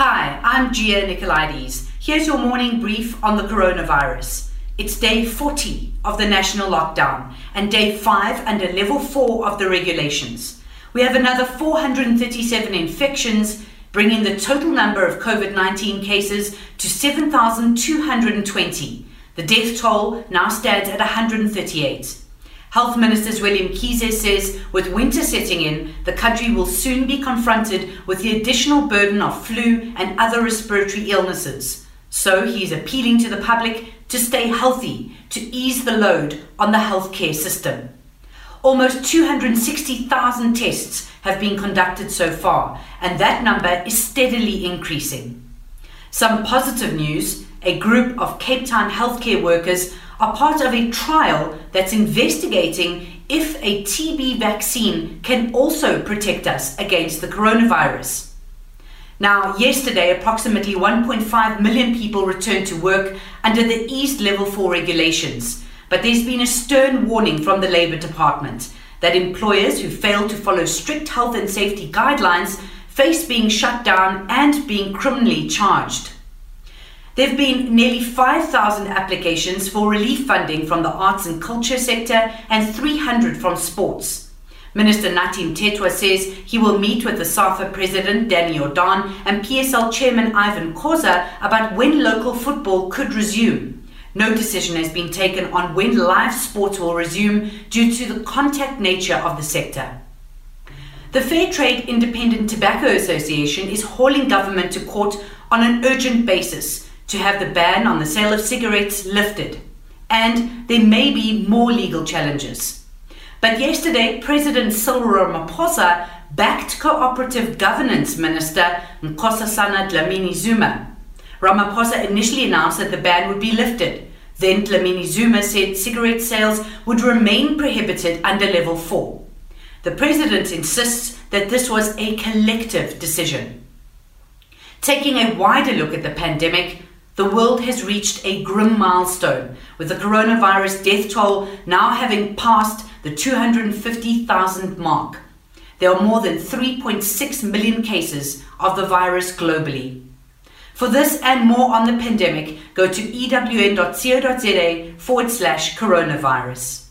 Hi, I'm Gia Nicolaides. Here's your morning brief on the coronavirus. It's day 40 of the national lockdown and day 5 under level 4 of the regulations. We have another 437 infections, bringing the total number of COVID 19 cases to 7,220. The death toll now stands at 138. Health Minister William Mkhize says with winter setting in, the country will soon be confronted with the additional burden of flu and other respiratory illnesses. So he is appealing to the public to stay healthy to ease the load on the healthcare system. Almost 260,000 tests have been conducted so far, and that number is steadily increasing. Some positive news a group of Cape Town healthcare workers are part of a trial that's investigating if a TB vaccine can also protect us against the coronavirus. Now, yesterday, approximately 1.5 million people returned to work under the eased level 4 regulations, but there's been a stern warning from the Labour Department that employers who fail to follow strict health and safety guidelines face being shut down and being criminally charged. There have been nearly 5,000 applications for relief funding from the arts and culture sector and 300 from sports. Minister Nathi Mthethwa says he will meet with the SAFA President Danny Jordaan and PSL Chairman Irvin Khoza about when local football could resume. No decision has been taken on when live sports will resume due to the contact nature of the sector. The Fair Trade Independent Tobacco Association is hauling government to court on an urgent basis to have the ban on the sale of cigarettes lifted, and there may be more legal challenges. But yesterday, President Cyril Ramaphosa backed Cooperative Governance Minister Nkosazana Dlamini Zuma. Ramaphosa initially announced that the ban would be lifted. Then Dlamini Zuma said cigarette sales would remain prohibited under level 4. The president insists that this was a collective decision. Taking a wider look at the pandemic, the world has reached a grim milestone, with the coronavirus death toll now having passed the 250,000 mark. There are more than 3.6 million cases of the virus globally. For this and more on the pandemic, go to ewn.co.za forward slash coronavirus.